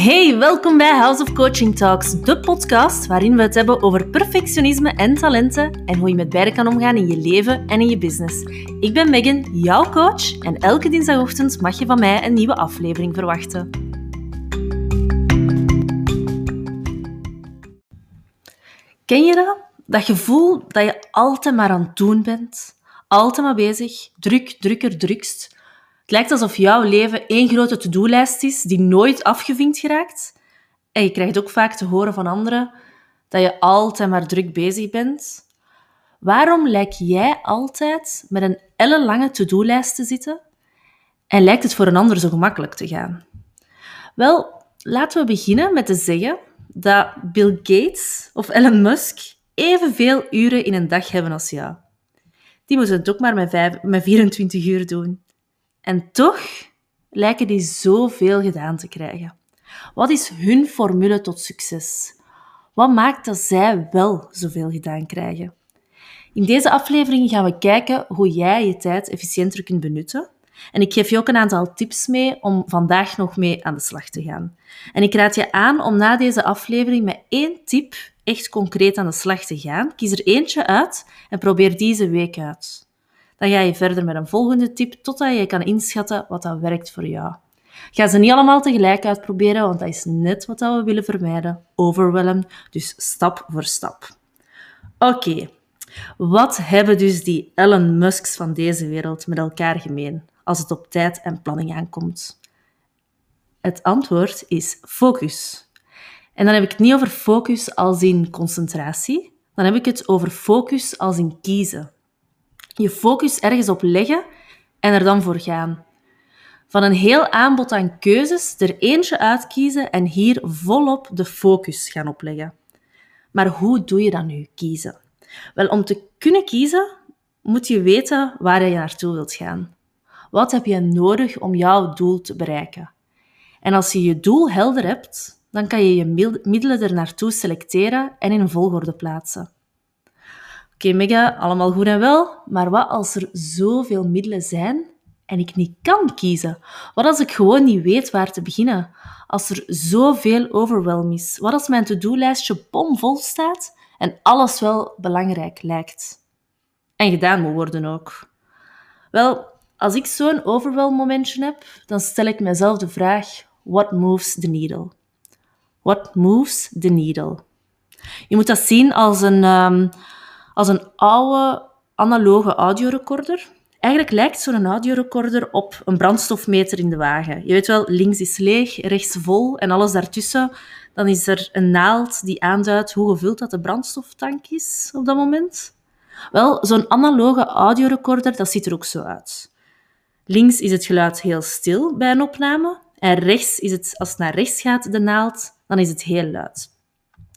Hey, welkom bij House of Coaching Talks, de podcast waarin we het hebben over perfectionisme en talenten en hoe je met beide kan omgaan in je leven en in je business. Ik ben Megan, jouw coach, en elke dinsdagochtend mag je van mij een nieuwe aflevering verwachten. Ken je dat? Dat gevoel dat je altijd maar aan het doen bent, altijd maar bezig, druk, drukker, drukst het lijkt alsof jouw leven één grote to-do-lijst is die nooit afgevinkt geraakt. En je krijgt ook vaak te horen van anderen dat je altijd maar druk bezig bent. Waarom lijkt jij altijd met een ellenlange to-do-lijst te zitten en lijkt het voor een ander zo gemakkelijk te gaan? Wel, laten we beginnen met te zeggen dat Bill Gates of Elon Musk evenveel uren in een dag hebben als jou. Die moeten het ook maar met, met 24 uur doen. En toch lijken die zoveel gedaan te krijgen. Wat is hun formule tot succes? Wat maakt dat zij wel zoveel gedaan krijgen? In deze aflevering gaan we kijken hoe jij je tijd efficiënter kunt benutten. En ik geef je ook een aantal tips mee om vandaag nog mee aan de slag te gaan. En ik raad je aan om na deze aflevering met één tip echt concreet aan de slag te gaan. Kies er eentje uit en probeer deze week uit. Dan ga je verder met een volgende tip totdat je kan inschatten wat dat werkt voor jou. Ga ze niet allemaal tegelijk uitproberen, want dat is net wat we willen vermijden. Overwhelm, dus stap voor stap. Oké, wat hebben dus die Elon Musks van deze wereld met elkaar gemeen als het op tijd en planning aankomt? Het antwoord is focus. En dan heb ik het niet over focus als in concentratie, dan heb ik het over focus als in kiezen je focus ergens op leggen en er dan voor gaan. Van een heel aanbod aan keuzes er eentje uitkiezen en hier volop de focus gaan opleggen. Maar hoe doe je dat nu, kiezen? Wel, om te kunnen kiezen moet je weten waar je naartoe wilt gaan. Wat heb je nodig om jouw doel te bereiken? En als je je doel helder hebt, dan kan je je middelen er naartoe selecteren en in volgorde plaatsen. Oké, mega, allemaal goed en wel, maar wat als er zoveel middelen zijn en ik niet kan kiezen? Wat als ik gewoon niet weet waar te beginnen? Als er zoveel overwhelm is? Wat als mijn to-do-lijstje bomvol staat en alles wel belangrijk lijkt? En gedaan moet worden ook. Wel, als ik zo'n overwhelm momentje heb, dan stel ik mezelf de vraag: what moves the needle? What moves the needle? Je moet dat zien als een, um, als een oude analoge audiorecorder. Eigenlijk lijkt zo'n audiorecorder op een brandstofmeter in de wagen. Je weet wel, links is leeg, rechts vol en alles daartussen. Dan is er een naald die aanduidt hoe gevuld dat de brandstoftank is op dat moment. Wel, zo'n analoge audiorecorder, dat ziet er ook zo uit. Links is het geluid heel stil bij een opname en rechts is het, als het naar rechts gaat, de naald, dan is het heel luid.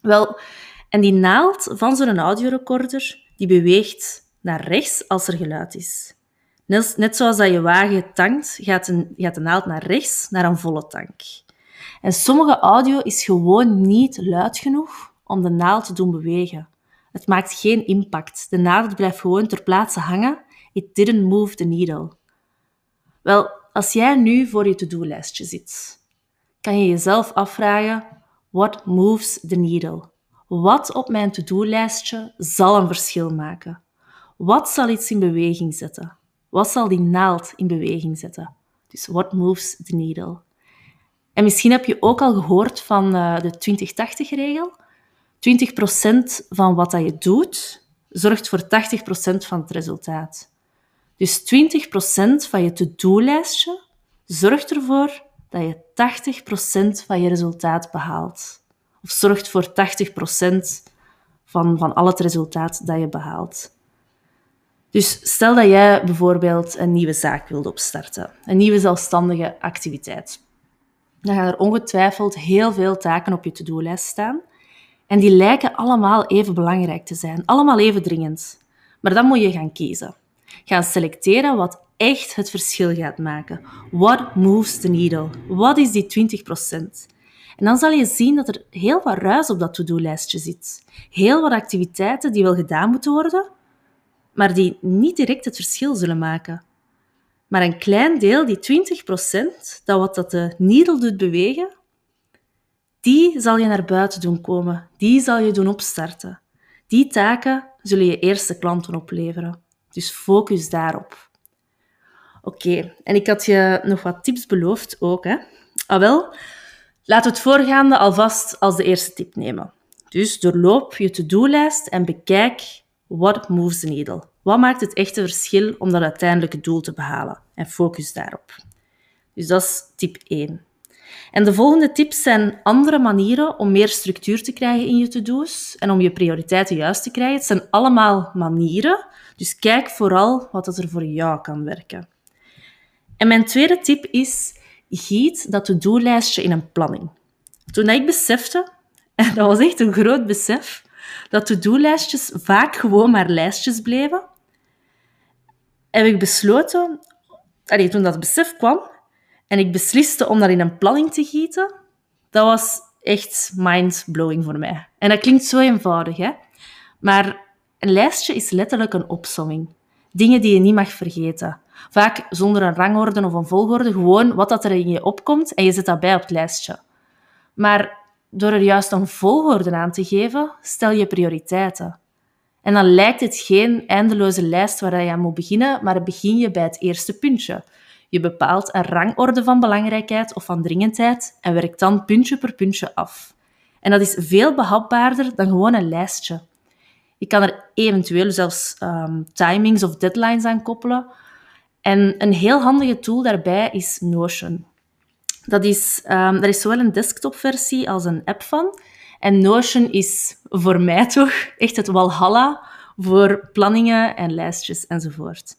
Wel, en die naald van zo'n audiorecorder, die beweegt naar rechts als er geluid is. Net, zoals dat je wagen tankt, gaat de, gaat de naald naar rechts, naar een volle tank. En sommige audio is gewoon niet luid genoeg om de naald te doen bewegen. Het maakt geen impact. De naald blijft gewoon ter plaatse hangen. It didn't move the needle. Wel, als jij nu voor je to-do-lijstje zit, kan je jezelf afvragen: what moves the needle? Wat op mijn to-do-lijstje zal een verschil maken? Wat zal iets in beweging zetten? Wat zal die naald in beweging zetten? Dus what moves the needle? En misschien heb je ook al gehoord van uh, de 20-80-regel. 20% van wat dat je doet, zorgt voor 80% van het resultaat. Dus 20% van je to-do-lijstje zorgt ervoor dat je 80% van je resultaat behaalt of zorgt voor 80% van, van al het resultaat dat je behaalt. Dus stel dat jij bijvoorbeeld een nieuwe zaak wilt opstarten, een nieuwe zelfstandige activiteit. Dan gaan er ongetwijfeld heel veel taken op je to-do-lijst staan. En die lijken allemaal even belangrijk te zijn, allemaal even dringend. Maar dan moet je gaan kiezen. Gaan selecteren wat echt het verschil gaat maken. What moves the needle? Wat is die 20%? En dan zal je zien dat er heel wat ruis op dat to-do-lijstje zit. Heel wat activiteiten die wel gedaan moeten worden, maar die niet direct het verschil zullen maken. Maar een klein deel, die 20%, dat wat dat de needle doet bewegen, Die zal je naar buiten doen komen. Die zal je doen opstarten. Die taken zullen je eerste klanten opleveren. Dus focus daarop. Oké, en ik had je nog wat tips beloofd ook. Hè? Ah wel, we het voorgaande alvast als de eerste tip nemen. Dus doorloop je to-do-lijst en bekijk what moves the needle. Wat maakt het echte verschil om dat uiteindelijke doel te behalen? En focus daarop. Dus dat is tip 1. En de volgende tips zijn andere manieren om meer structuur te krijgen in je to-do's en om je prioriteiten juist te krijgen. Het zijn allemaal manieren, dus kijk vooral wat er voor jou kan werken. En mijn tweede tip is, giet dat to-do-lijstje in een planning. Toen ik besefte, en dat was echt een groot besef, dat to-do-lijstjes vaak gewoon maar lijstjes bleven, heb ik besloten, allee, toen dat besef kwam, en ik besliste om dat in een planning te gieten, dat was echt mind-blowing voor mij. En dat klinkt zo eenvoudig, hè? Maar een lijstje is letterlijk een opsomming. Dingen die je niet mag vergeten. Vaak zonder een rangorde of een volgorde, gewoon wat dat er in je opkomt en je zet dat bij op het lijstje. Maar door er juist een volgorde aan te geven, stel je prioriteiten. En dan lijkt het geen eindeloze lijst waar je aan moet beginnen, maar begin je bij het eerste puntje. Je bepaalt een rangorde van belangrijkheid of van dringendheid en werkt dan puntje per puntje af. En dat is veel behapbaarder dan gewoon een lijstje. Je kan er eventueel zelfs um, timings of deadlines aan koppelen. En een heel handige tool daarbij is Notion. Dat is, um, daar is zowel een desktopversie als een app van. En Notion is voor mij toch echt het walhalla voor planningen en lijstjes enzovoort.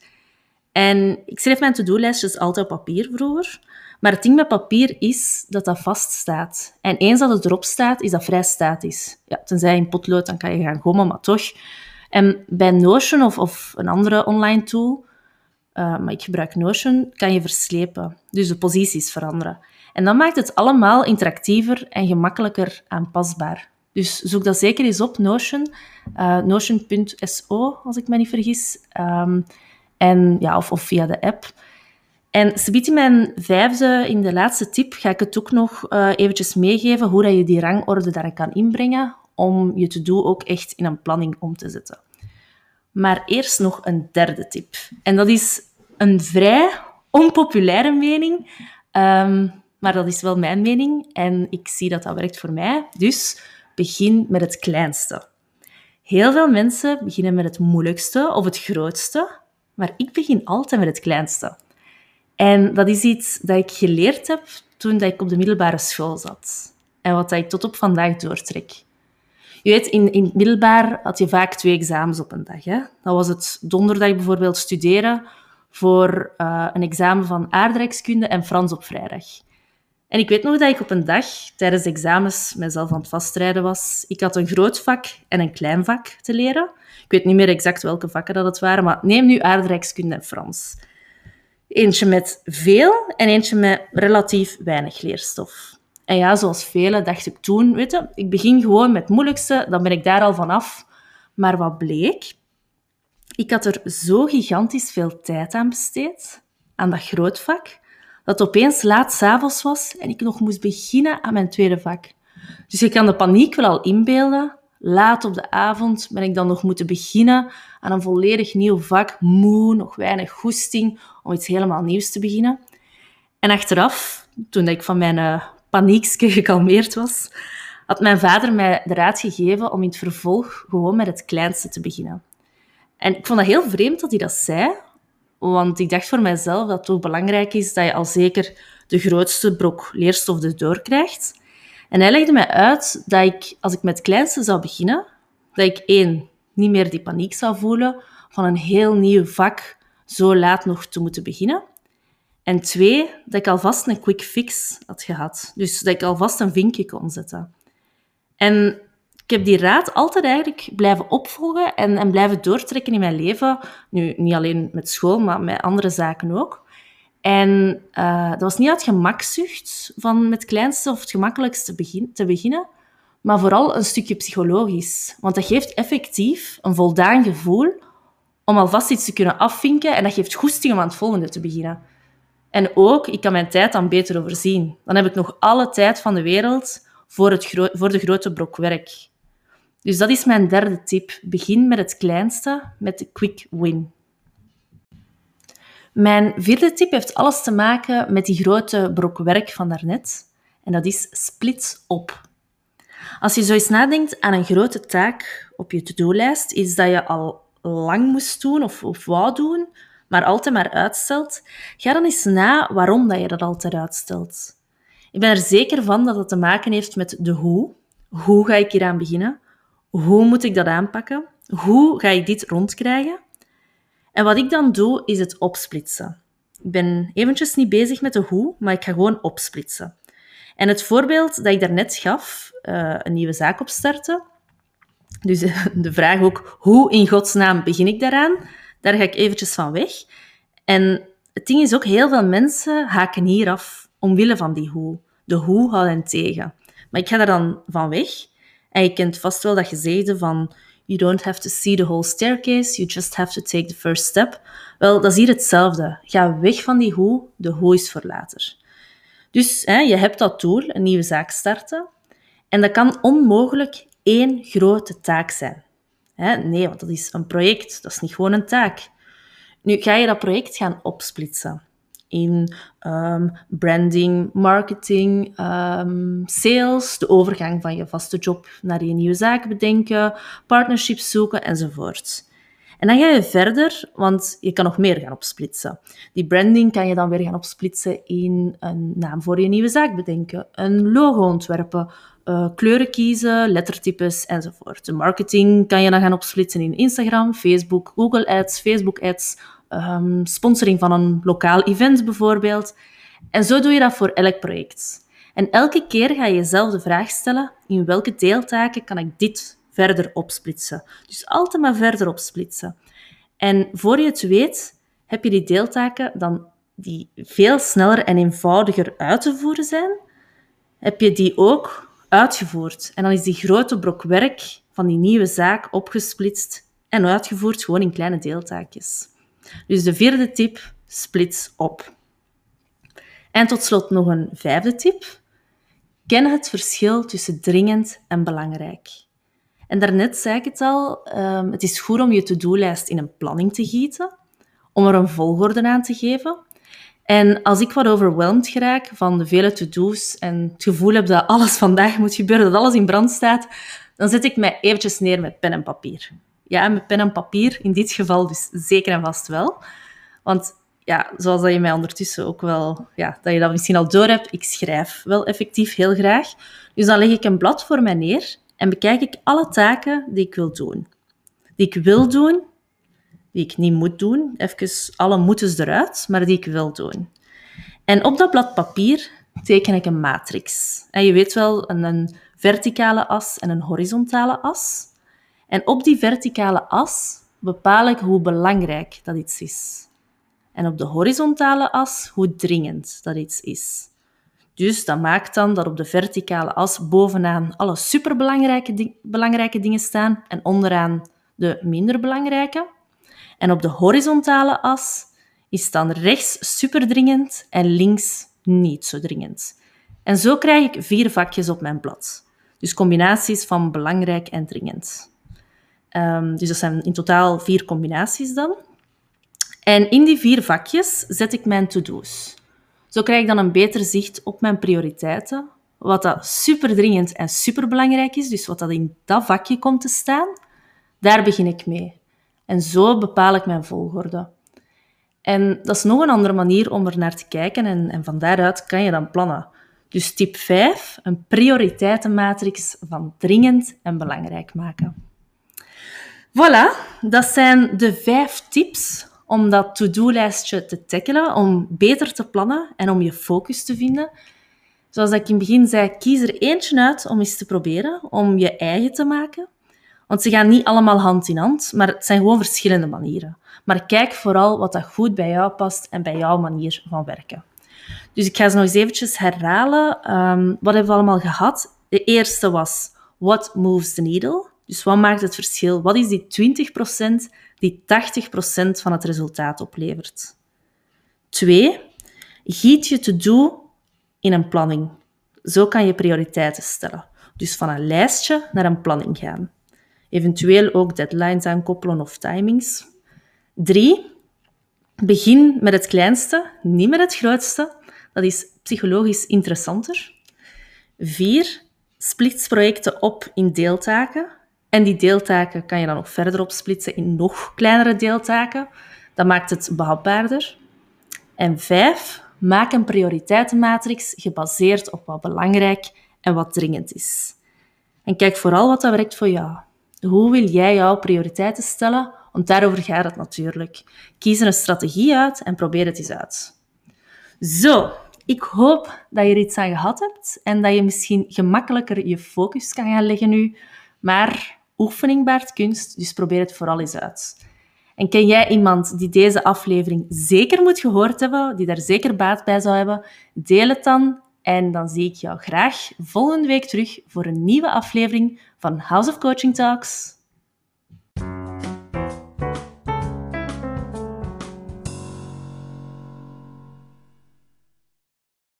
En ik schreef mijn to-do-lijstjes altijd op papier vroeger. Maar het ding met papier is dat dat vaststaat. En eens dat het erop staat, is dat vrij statisch. Ja, tenzij in potlood, dan kan je gaan gommen, maar toch. En bij Notion of, of een andere online tool, uh, maar ik gebruik Notion, kan je verslepen. Dus de posities veranderen. En dat maakt het allemaal interactiever en gemakkelijker aanpasbaar. Dus zoek dat zeker eens op, Notion. Uh, Notion.so, als ik me niet vergis. Um, en, ja, of, of via de app. En in mijn vijfde, in de laatste tip, ga ik het ook nog uh, eventjes meegeven hoe dat je die rangorde daar kan inbrengen om je to-do ook echt in een planning om te zetten. Maar eerst nog een derde tip. En dat is een vrij onpopulaire mening, um, maar dat is wel mijn mening en ik zie dat dat werkt voor mij. Dus begin met het kleinste. Heel veel mensen beginnen met het moeilijkste of het grootste, maar ik begin altijd met het kleinste. En dat is iets dat ik geleerd heb toen ik op de middelbare school zat. En wat ik tot op vandaag doortrek. Je weet, in, in het middelbaar had je vaak twee examens op een dag. Hè? Dat was het donderdag bijvoorbeeld studeren voor uh, een examen van aardrijkskunde en Frans op vrijdag. En ik weet nog dat ik op een dag tijdens de examens mezelf aan het vastrijden was. Ik had een groot vak en een klein vak te leren. Ik weet niet meer exact welke vakken dat het waren, maar neem nu aardrijkskunde en Frans. Eentje met veel en eentje met relatief weinig leerstof. En ja, zoals velen dacht ik toen, weet je, ik begin gewoon met het moeilijkste, dan ben ik daar al vanaf. Maar wat bleek? Ik had er zo gigantisch veel tijd aan besteed, aan dat groot vak, dat opeens laat s'avonds was en ik nog moest beginnen aan mijn tweede vak. Dus je kan de paniek wel al inbeelden. Laat op de avond ben ik dan nog moeten beginnen aan een volledig nieuw vak, moe, nog weinig goesting om iets helemaal nieuws te beginnen. En achteraf, toen ik van mijn uh, paniekske gekalmeerd was, had mijn vader mij de raad gegeven om in het vervolg gewoon met het kleinste te beginnen. En ik vond dat heel vreemd dat hij dat zei, want ik dacht voor mijzelf dat het toch belangrijk is dat je al zeker de grootste brok leerstof erdoor krijgt. En hij legde mij uit dat ik, als ik met het kleinste zou beginnen, dat ik één, niet meer die paniek zou voelen van een heel nieuw vak zo laat nog te moeten beginnen. En twee, dat ik alvast een quick fix had gehad. Dus dat ik alvast een vinkje kon zetten. En ik heb die raad altijd eigenlijk blijven opvolgen en, en blijven doortrekken in mijn leven. Nu, niet alleen met school, maar met andere zaken ook. En uh, dat was niet uit gemakzucht van met het kleinste of het gemakkelijkste begin, te beginnen, maar vooral een stukje psychologisch. Want dat geeft effectief een voldaan gevoel om alvast iets te kunnen afvinken en dat geeft goesting om aan het volgende te beginnen. En ook, ik kan mijn tijd dan beter overzien. Dan heb ik nog alle tijd van de wereld voor, het voor de grote brok werk. Dus dat is mijn derde tip. Begin met het kleinste, met de quick win. Mijn vierde tip heeft alles te maken met die grote brok werk van daarnet. En dat is split op. Als je zo eens nadenkt aan een grote taak op je to-do-lijst, iets dat je al lang moest doen of, of wou doen, maar altijd maar uitstelt, ga dan eens na waarom dat je dat altijd uitstelt. Ik ben er zeker van dat het te maken heeft met de hoe. Hoe ga ik hier aan beginnen? Hoe moet ik dat aanpakken? Hoe ga ik dit rondkrijgen? En wat ik dan doe, is het opsplitsen. Ik ben eventjes niet bezig met de hoe, maar ik ga gewoon opsplitsen. En het voorbeeld dat ik daarnet gaf, uh, een nieuwe zaak opstarten, dus de vraag ook, hoe in godsnaam begin ik daaraan? Daar ga ik eventjes van weg. En het ding is ook, heel veel mensen haken hier af omwille van die hoe. De hoe houdt hen tegen. Maar ik ga daar dan van weg. En je kent vast wel dat gezegde van You don't have to see the whole staircase, you just have to take the first step. Wel, dat is hier hetzelfde. Ga weg van die hoe, de hoe is voor later. Dus hè, je hebt dat doel, een nieuwe zaak starten. En dat kan onmogelijk één grote taak zijn. Nee, want dat is een project, dat is niet gewoon een taak. Nu ga je dat project gaan opsplitsen in um, branding, marketing, um, sales, de overgang van je vaste job naar je nieuwe zaak bedenken, partnerships zoeken enzovoort. En dan ga je verder, want je kan nog meer gaan opsplitsen. Die branding kan je dan weer gaan opsplitsen in een naam voor je nieuwe zaak bedenken, een logo ontwerpen, uh, kleuren kiezen, lettertypes enzovoort. De marketing kan je dan gaan opsplitsen in Instagram, Facebook, Google Ads, Facebook Ads, um, sponsoring van een lokaal event bijvoorbeeld. En zo doe je dat voor elk project. En elke keer ga je jezelf de vraag stellen, in welke deeltaken kan ik dit verder opsplitsen? Dus altijd maar verder opsplitsen. En voor je het weet, heb je die deeltaken dan die veel sneller en eenvoudiger uit te voeren zijn, heb je die ook uitgevoerd. En dan is die grote brok werk van die nieuwe zaak opgesplitst en uitgevoerd gewoon in kleine deeltaakjes. Dus de vierde tip, splits op. En tot slot nog een vijfde tip. Ken het verschil tussen dringend en belangrijk. En daarnet zei ik het al, ehm, het is goed om je to-do-lijst in een planning te gieten, om er een volgorde aan te geven. En als ik wat overweldigd geraak van de vele to-do's en het gevoel heb dat alles vandaag moet gebeuren, dat alles in brand staat, dan zet ik mij eventjes neer met pen en papier. Ja, met pen en papier, in dit geval dus zeker en vast wel. Want ja, zoals dat je mij ondertussen ook wel, ja, dat je dat misschien al door hebt, ik schrijf wel effectief heel graag. Dus dan leg ik een blad voor mij neer en bekijk ik alle taken die ik wil doen. Die ik wil doen, die ik niet moet doen. Even alle moeten eruit, maar die ik wil doen. En op dat blad papier teken ik een matrix. En je weet wel, een, een verticale as en een horizontale as. En op die verticale as bepaal ik hoe belangrijk dat iets is. En op de horizontale as hoe dringend dat iets is. Dus dat maakt dan dat op de verticale as bovenaan alle superbelangrijke belangrijke dingen staan en onderaan de minder belangrijke. En op de horizontale as is dan rechts superdringend en links niet zo dringend. En zo krijg ik vier vakjes op mijn blad. Dus combinaties van belangrijk en dringend. Um, dus dat zijn in totaal vier combinaties dan. En in die vier vakjes zet ik mijn to-do's. Zo krijg ik dan een beter zicht op mijn prioriteiten, wat dat superdringend en superbelangrijk is, dus wat dat in dat vakje komt te staan, daar begin ik mee. En zo bepaal ik mijn volgorde. En dat is nog een andere manier om er naar te kijken en, en van daaruit kan je dan plannen. Dus tip 5, een prioriteitenmatrix van dringend en belangrijk maken. Voilà, dat zijn de vijf tips om dat to-do-lijstje te tackelen, om beter te plannen en om je focus te vinden. Zoals ik in het begin zei, kies er eentje uit om eens te proberen, om je eigen te maken. Want ze gaan niet allemaal hand in hand, maar het zijn gewoon verschillende manieren. Maar kijk vooral wat dat goed bij jou past en bij jouw manier van werken. Dus ik ga ze nog eens eventjes herhalen. Um, wat hebben we allemaal gehad? De eerste was What moves the needle? Dus wat maakt het verschil? Wat is die 20% die 80% van het resultaat oplevert? Twee, giet je to-do in een planning. Zo kan je prioriteiten stellen. Dus van een lijstje naar een planning gaan. Eventueel ook deadlines aankoppelen of timings. Drie, begin met het kleinste, niet met het grootste. Dat is psychologisch interessanter. Vier, splits projecten op in deeltaken. En die deeltaken kan je dan nog verder opsplitsen in nog kleinere deeltaken. Dat maakt het behapbaarder. En vijf, maak een prioriteitenmatrix gebaseerd op wat belangrijk en wat dringend is. En kijk vooral wat dat werkt voor jou. Hoe wil jij jouw prioriteiten stellen? Want daarover gaat het natuurlijk. Kies een strategie uit en probeer het eens uit. Zo, ik hoop dat je er iets aan gehad hebt en dat je misschien gemakkelijker je focus kan gaan leggen nu. Maar oefening baart kunst, dus probeer het vooral eens uit. En ken jij iemand die deze aflevering zeker moet gehoord hebben, die daar zeker baat bij zou hebben? Deel het dan en dan zie ik jou graag volgende week terug voor een nieuwe aflevering van House of Coaching Talks.